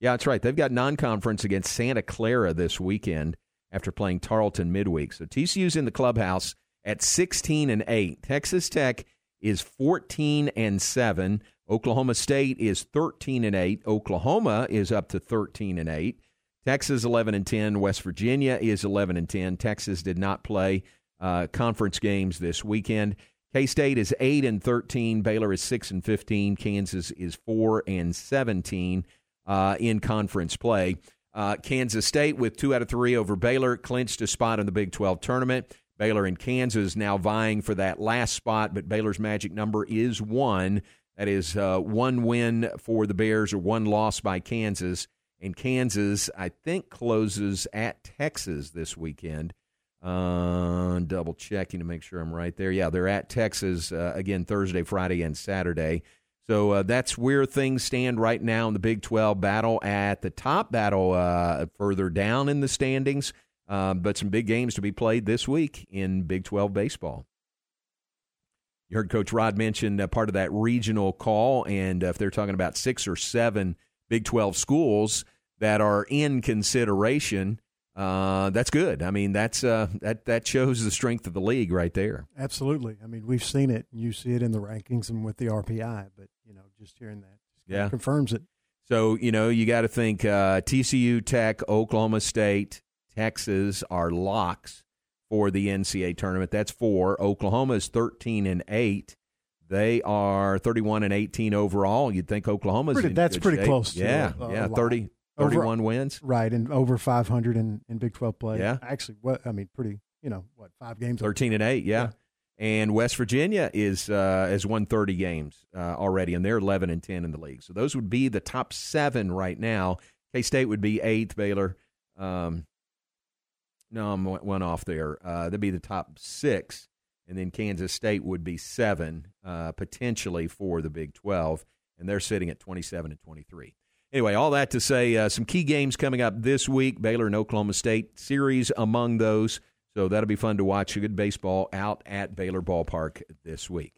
yeah, that's right. They've got non-conference against Santa Clara this weekend after playing Tarleton midweek. So TCU's in the clubhouse at 16 and 8. Texas Tech is 14 and 7. Oklahoma State is 13 and 8. Oklahoma is up to 13 and 8. Texas 11 and 10. West Virginia is 11 and 10. Texas did not play uh, conference games this weekend. K State is 8 and 13. Baylor is 6 and 15. Kansas is 4 and 17 uh, in conference play. Uh, Kansas State with two out of three over Baylor clinched a spot in the Big 12 tournament. Baylor and Kansas now vying for that last spot, but Baylor's magic number is one. That is uh, one win for the Bears or one loss by Kansas. And Kansas, I think, closes at Texas this weekend. Uh, double checking to make sure I'm right there. Yeah, they're at Texas uh, again Thursday, Friday, and Saturday. So uh, that's where things stand right now in the Big 12 battle. At the top battle, uh, further down in the standings, uh, but some big games to be played this week in Big 12 baseball. You heard Coach Rod mention uh, part of that regional call, and if they're talking about six or seven Big 12 schools that are in consideration, uh, that's good. I mean, that's uh, that that shows the strength of the league right there. Absolutely. I mean, we've seen it. You see it in the rankings and with the RPI, but you know, just hearing that yeah confirms it. So you know, you got to think uh, TCU, Tech, Oklahoma State, Texas are locks for the NCAA tournament. That's four. Oklahoma is thirteen and eight. They are thirty-one and eighteen overall. You'd think Oklahoma's pretty, that's pretty shape. close. Yeah, a, a yeah, lot. 30, Over- 31 wins. right, and over 500 in, in Big 12 play. Yeah. actually, what I mean, pretty. You know, what five games? 13 and 8 yeah, and west virginia is uh, has won 30 games uh, already and they're 11 and 10 in the league. So those would be the top seven right now. K-state would be eighth baylor um, no i'm one off there. Uh, they'd be the top six. And then kansas state would be seven uh, potentially for the big 12 and they're sitting at 27 and 23 Anyway, all that to say, uh, some key games coming up this week. Baylor and Oklahoma State series among those. So that'll be fun to watch. A Good baseball out at Baylor Ballpark this week.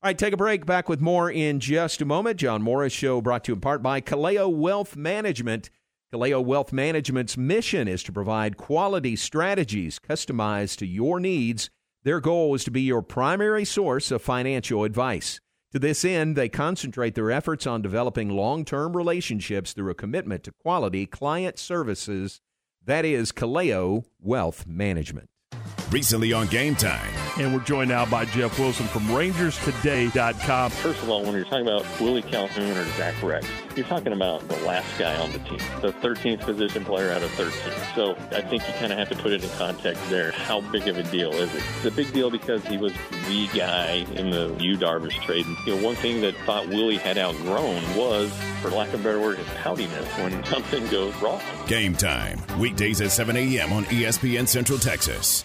All right, take a break. Back with more in just a moment. John Morris Show brought to you in part by Kaleo Wealth Management. Kaleo Wealth Management's mission is to provide quality strategies customized to your needs. Their goal is to be your primary source of financial advice. To this end, they concentrate their efforts on developing long term relationships through a commitment to quality client services. That is Kaleo Wealth Management. Recently on Game Time. And we're joined now by Jeff Wilson from RangersToday.com. First of all, when you're talking about Willie Calhoun or Zach Reks, you're talking about the last guy on the team, the 13th position player out of 13. So I think you kind of have to put it in context there. How big of a deal is it? It's a big deal because he was the guy in the Yu Darvish trade. And, you know, one thing that thought Willie had outgrown was, for lack of a better word, his poutiness when something goes wrong. Game Time. Weekdays at 7 a.m. on ESPN Central Texas.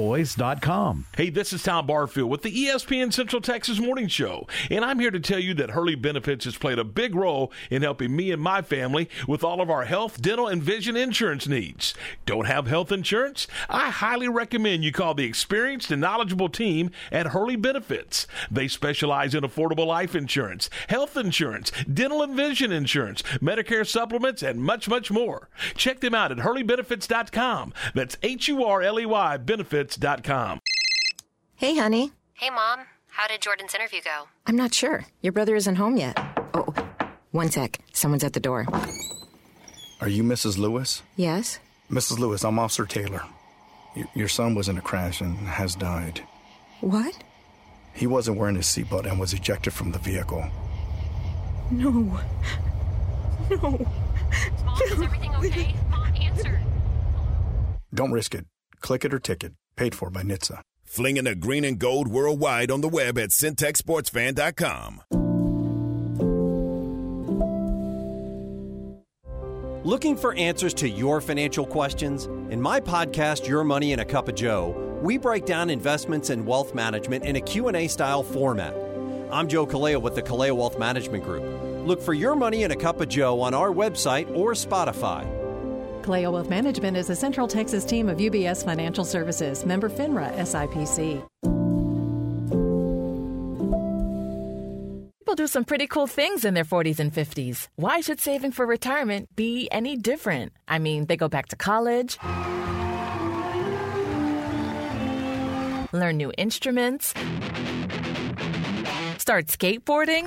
pioneerboys.com. Hey, this is Tom Barfield with the ESPN Central Texas Morning Show, and I'm here to tell you that Hurley Benefits has played a big role in helping me and my family with all of our health, dental, and vision insurance needs. Don't have health insurance? I highly recommend you call the experienced and knowledgeable team at Hurley Benefits. They specialize in affordable life insurance, health insurance, dental and vision insurance, Medicare supplements, and much, much more. Check them out at hurleybenefits.com. That's H U R L E Y benefits.com. Hey, honey. Hey, Mom. How did Jordan's interview go? I'm not sure. Your brother isn't home yet. Oh, one sec. Someone's at the door. Are you Mrs. Lewis? Yes? Mrs. Lewis, I'm Officer Taylor. Y- your son was in a crash and has died. What? He wasn't wearing his seatbelt and was ejected from the vehicle. No. No. Mom, is everything okay? Mom, answer. Don't risk it. Click it or ticket. Paid for by NHTSA. Flinging the green and gold worldwide on the web at syntechsportsfan.com. Looking for answers to your financial questions? In my podcast Your Money in a Cup of Joe, we break down investments and wealth management in a Q&A style format. I'm Joe Kaleo with the Kaleo Wealth Management Group. Look for Your Money in a Cup of Joe on our website or Spotify. Kaleo Wealth Management is a Central Texas team of UBS Financial Services, member FINRA SIPC. People do some pretty cool things in their 40s and 50s. Why should saving for retirement be any different? I mean, they go back to college, learn new instruments, start skateboarding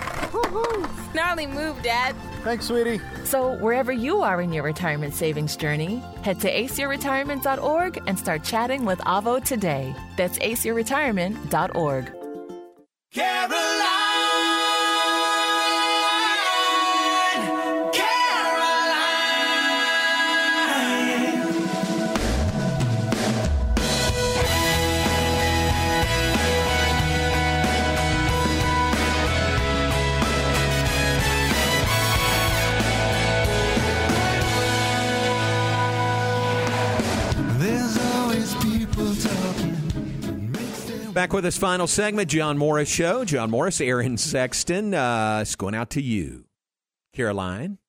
Gnarly move, Dad. Thanks, sweetie. So, wherever you are in your retirement savings journey, head to aceyourretirement.org and start chatting with Avo today. That's aceyourretirement.org. There's Back with this final segment, John Morris Show. John Morris, Aaron Sexton. Uh, it's going out to you. Caroline,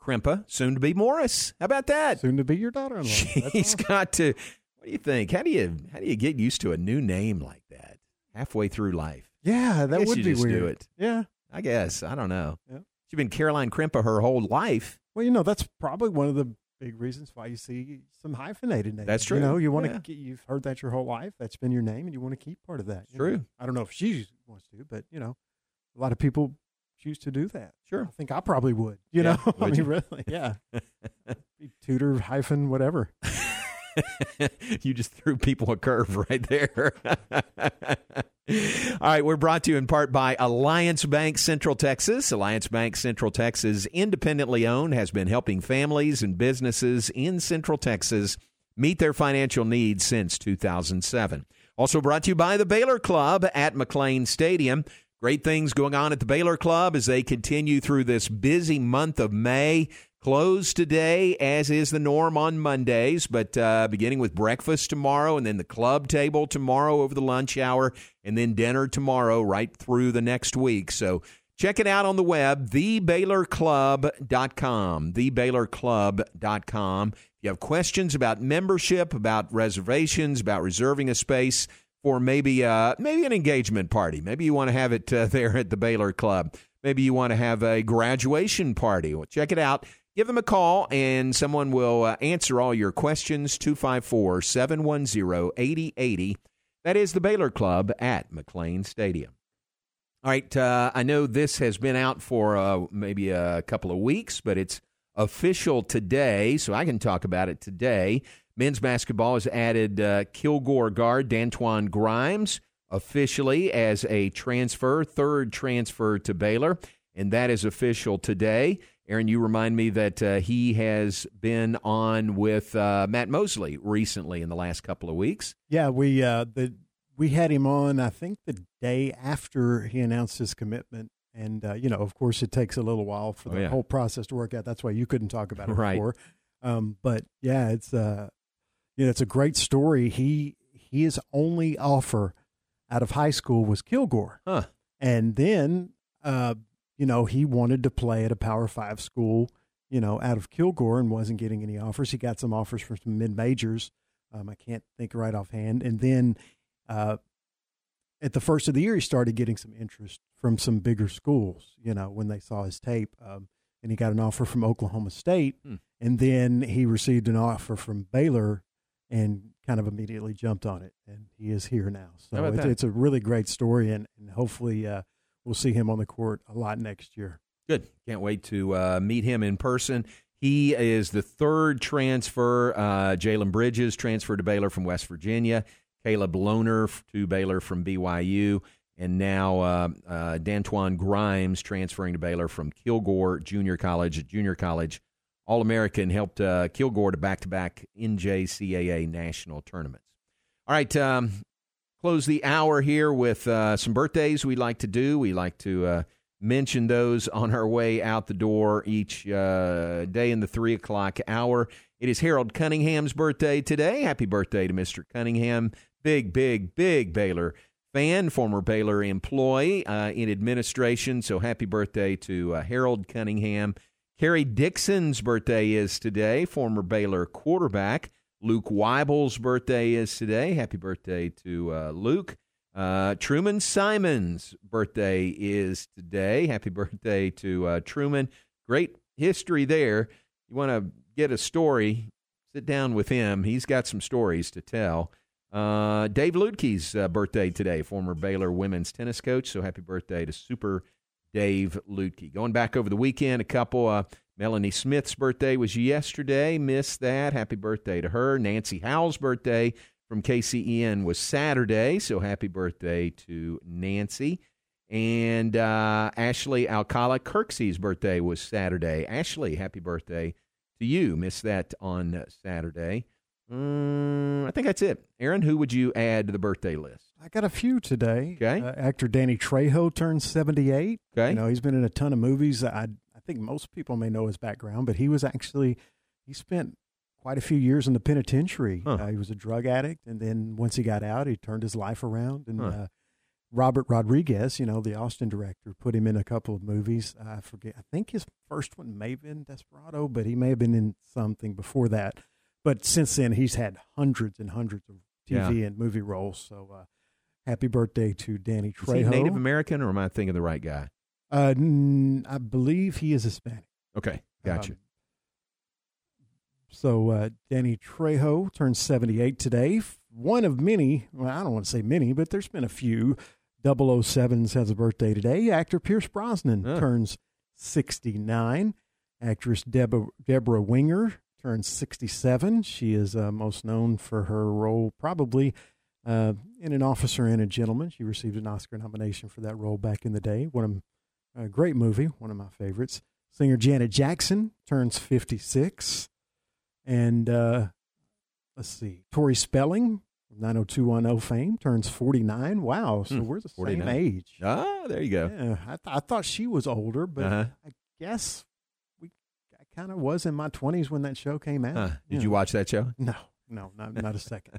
Krimpa, soon to be Morris. How about that? Soon to be your daughter in law. He's got to. What do you think? How do you how do you get used to a new name like that halfway through life? Yeah, that would be just do weird. it. Yeah. I guess I don't know. Yeah. She's been Caroline Krimpa her whole life. Well, you know, that's probably one of the big reasons why you see some hyphenated names. That's true. You know, you want Yeah. to you've heard that your whole life. That's been your name, and you want to keep part of that. you know. True. I don't know if she wants to, but you know, a lot of people choose to do that. Sure. I think I probably would. You Yeah, know, I would mean, you? really, yeah. Be Tutor hyphen whatever. you just threw people a curve right there. All right, we're brought to you in part by Alliance Bank Central Texas. Alliance Bank Central Texas, independently owned, has been helping families and businesses in Central Texas meet their financial needs since 2007. Also brought to you by the Baylor Club at McLane Stadium. Great things going on at the Baylor Club as they continue through this busy month of May. Closed today, as is the norm on Mondays, but uh, beginning with breakfast tomorrow and then the club table tomorrow over the lunch hour and then dinner tomorrow right through the next week. So check it out on the web, thebaylorclub.com. Thebaylorclub.com. If you have questions about membership, about reservations, about reserving a space, for maybe uh, maybe an engagement party. Maybe you want to have it uh, there at the Baylor Club. Maybe you want to have a graduation party. Well, check it out. Give them a call, and someone will uh, answer all your questions. 254 710 8080. That is the Baylor Club at McLane Stadium. All right. Uh, I know this has been out for uh, maybe a couple of weeks, but it's official today, so I can talk about it today. Men's basketball has added uh, Kilgore guard Dantwan Grimes officially as a transfer, third transfer to Baylor, and that is official today. Aaron, you remind me that uh, he has been on with uh, Matt Mosley recently in the last couple of weeks. Yeah, we uh, the we had him on. I think the day after he announced his commitment, and uh, you know, of course, it takes a little while for Oh, the yeah. whole process to work out. That's why you couldn't talk about it Right. before. Um, but yeah, it's uh, you know, it's a great story. He his only offer out of high school was Kilgore, huh. and then uh, you know, he wanted to play at a Power Five school. You know, out of Kilgore, and wasn't getting any offers. He got some offers from some mid majors. Um, I can't think right offhand. And then uh, at the first of the year, he started getting some interest from some bigger schools. You know, when they saw his tape, um, and he got an offer from Oklahoma State, Hmm. and then he received an offer from Baylor, and kind of immediately jumped on it. And he is here now. So it's, it's a really great story, and, and hopefully uh, we'll see him on the court a lot next year. Good. Can't wait to uh, meet him in person. He is the third transfer. Uh, Jalen Bridges transferred to Baylor from West Virginia. Caleb Lohner to Baylor from BYU. And now uh, uh, Dantwan Grimes transferring to Baylor from Kilgore Junior College. Junior College All American helped uh, Kilgore to back to back NJCAA national tournaments. All right. Um, close the hour here with uh, some birthdays we like to do. We like to uh, mention those on our way out the door each uh, day in the three o'clock hour. It is Harold Cunningham's birthday today. Happy birthday to Mr. Cunningham. Big, big, big Baylor fan, former Baylor employee uh, in administration. So happy birthday to uh, Harold Cunningham. Kerry Dixon's birthday is today, former Baylor quarterback. Luke Weibel's birthday is today. Happy birthday to uh, Luke. Uh, Truman Simon's birthday is today. Happy birthday to uh, Truman. Great history there. You want to get a story, sit down with him. He's got some stories to tell. Uh, Dave Luedke's uh, birthday today, former Baylor women's tennis coach. So happy birthday to Super Dave Luedke. Going back over the weekend, a couple. Melanie Smith's birthday was yesterday. Missed that. Happy birthday to her. Nancy Howell's birthday from KCEN was Saturday. So happy birthday to Nancy. And uh, Ashley Alcala Kirksey's birthday was Saturday. Ashley, happy birthday to you. Missed that on Saturday. Mm, I think that's it. Aaron, who would you add to the birthday list? I got a few today. Okay. Uh, actor Danny Trejo turns 78. Okay. You know, he's been in a ton of movies. I think most people may know his background, but he was actually, he spent quite a few years in the penitentiary. Huh. Uh, he was a drug addict. And then once he got out, he turned his life around. And Huh. uh, Robert Rodriguez, you know, the Austin director, put him in a couple of movies. I forget. I think his first one may have been Desperado, but he may have been in something before that. But since then, he's had hundreds and hundreds of TV Yeah. and movie roles. So uh, happy birthday to Danny Is Trejo. he Native American, or am I thinking the right guy? Uh, n- I believe he is Hispanic. Okay, gotcha. Um, so uh, Danny Trejo turns 78 today. One of many, well, I don't want to say many, but there's been a few. 007s has a birthday today. Actor Pierce Brosnan Huh. turns 69. Actress Deborah, Deborah Winger turns 67. She is uh, most known for her role, probably uh, in An Officer and a Gentleman. She received an Oscar nomination for that role back in the day. One of a great movie, one of my favorites. Singer Janet Jackson turns 56. And uh, let's see, Tori Spelling, 90210 fame, turns 49. Wow, so Hmm, we're the 49. same age. Ah, there you go. Yeah, I, th- I thought she was older, but Uh-huh. I guess we I kind of was in my 20s when that show came out. Huh. Did Yeah. you watch that show? No, no, not, not a second.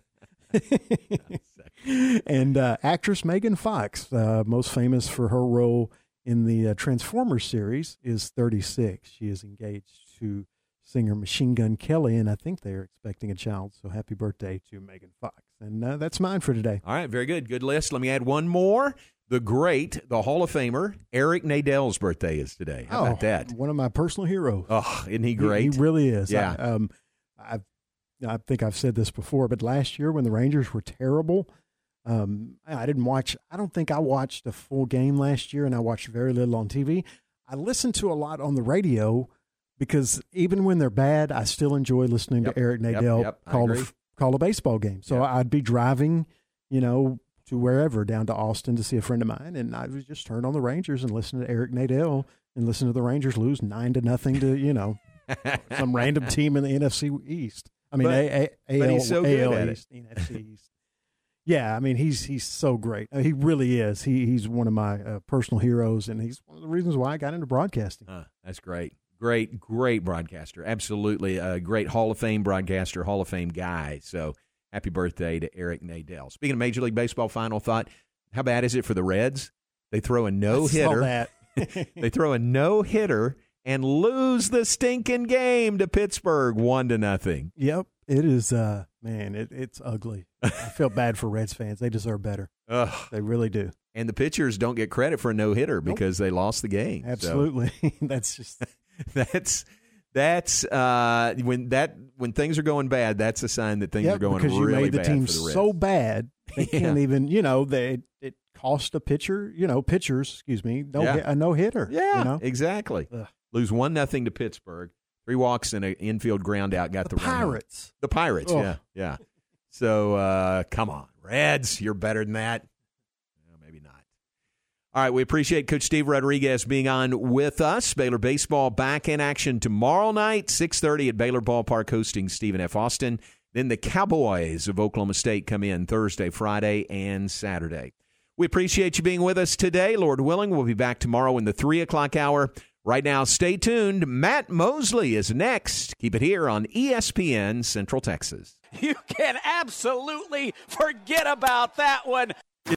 and uh, actress Megan Fox, uh, most famous for her role in the uh, Transformers series, is 36. She is engaged to singer Machine Gun Kelly, and I think they're expecting a child. So happy birthday to Megan Fox. And uh, that's mine for today. All right, very good. Good list. Let me add one more. The great, the Hall of Famer, Eric Nadel's birthday is today. How about Oh, that? One of my personal heroes. Oh, isn't he He- great? He, really is. Yeah. I, um, I've, I think I've said this before, but last year when the Rangers were terrible, um, I didn't watch. I don't think I watched a full game last year, and I watched very little on TV. I listened to a lot on the radio because even when they're bad, I still enjoy listening Yep, to Eric yep, Nadel yep, I call a, call a baseball game. So I'd be driving, you know, to wherever down to Austin to see a friend of mine, and I would just turn on the Rangers and listen to Eric Nadel and listen to the Rangers lose nine to nothing to you know some random team in the NFC East. I mean, But- A, A, AL, he's so good AL. East, NFC East. Yeah, I mean he's he's so great. Uh, he really is. He he's one of my uh, personal heroes, and he's one of the reasons why I got into broadcasting. Uh, that's great. Great, great broadcaster. Absolutely a great Hall of Fame broadcaster, Hall of Fame guy. So happy birthday to Eric Nadel. Speaking of Major League Baseball, final thought. How bad is it for the Reds? They throw a no hitter. they throw a no hitter and lose the stinking game to Pittsburgh one to nothing. Yep, it is. Uh, man, it, it's ugly. I feel bad for Reds fans. They deserve better. Ugh. They really do. And the pitchers don't get credit for a no hitter because they lost the game. So- Absolutely. That's just that's that's uh, when that when things are going bad. That's a sign that things Yep, are going because you really made the team the so bad they Yeah. can't even. You know, they it cost a pitcher. You know, pitchers. Excuse me, no Yeah. hit- a no hitter. Yeah, you know? exactly. Lose one nothing to Pittsburgh. Three walks and an infield ground out. Got the, The. Pirates. The Pirates. Oh. Yeah, yeah. So uh, come on, Reds. You're better than that. Maybe not. All right, we appreciate Coach Steve Rodriguez being on with us. Baylor baseball back in action tomorrow night, six thirty at Baylor Ballpark, hosting Stephen F. Austin. Then the Cowboys of Oklahoma State come in Thursday, Friday, and Saturday. We appreciate you being with us today. Lord willing, we'll be back tomorrow in the three o'clock hour. Right now, stay tuned. Matt Mosley is next. Keep it here on ESPN Central Texas. You can absolutely forget about that one.